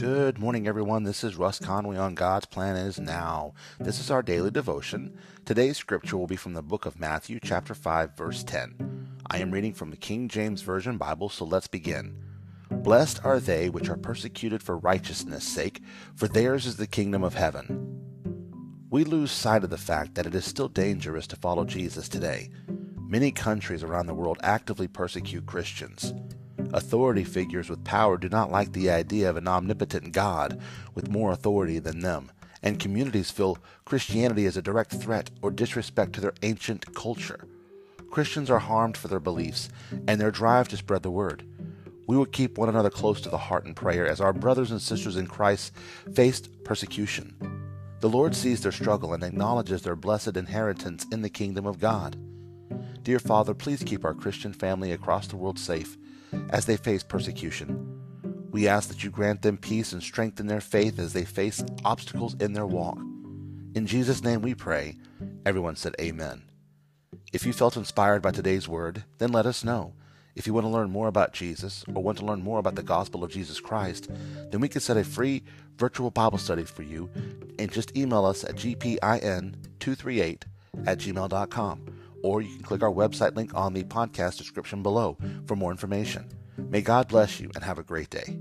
Good morning, everyone. This is Russ Conway on God's Plan Is Now. This is our daily devotion. Today's scripture will be from the book of Matthew, chapter 5, verse 10. I am reading from the King James Version Bible, so let's begin. Blessed are they which are persecuted for righteousness' sake, for theirs is the kingdom of heaven. We lose sight of the fact that it is still dangerous to follow Jesus today. Many countries around the world actively persecute Christians. Authority figures with power do not like the idea of an omnipotent God with more authority than them, and communities feel Christianity as a direct threat or disrespect to their ancient culture. Christians are harmed for their beliefs and their drive to spread the word. We will keep one another close to the heart in prayer as our brothers and sisters in Christ faced persecution. The Lord sees their struggle and acknowledges their blessed inheritance in the kingdom of God. Dear Father, please keep our Christian family across the world safe as they face persecution. We ask that you grant them peace and strengthen their faith as they face obstacles in their walk. In Jesus' name we pray. Everyone said amen. If you felt inspired by today's word, then let us know. If you want to learn more about Jesus or want to learn more about the gospel of Jesus Christ, then we can set a free virtual Bible study for you and just email us at gpin238 at gmail.com or you can click our website link on the podcast description below for more information. May God bless you and have a great day.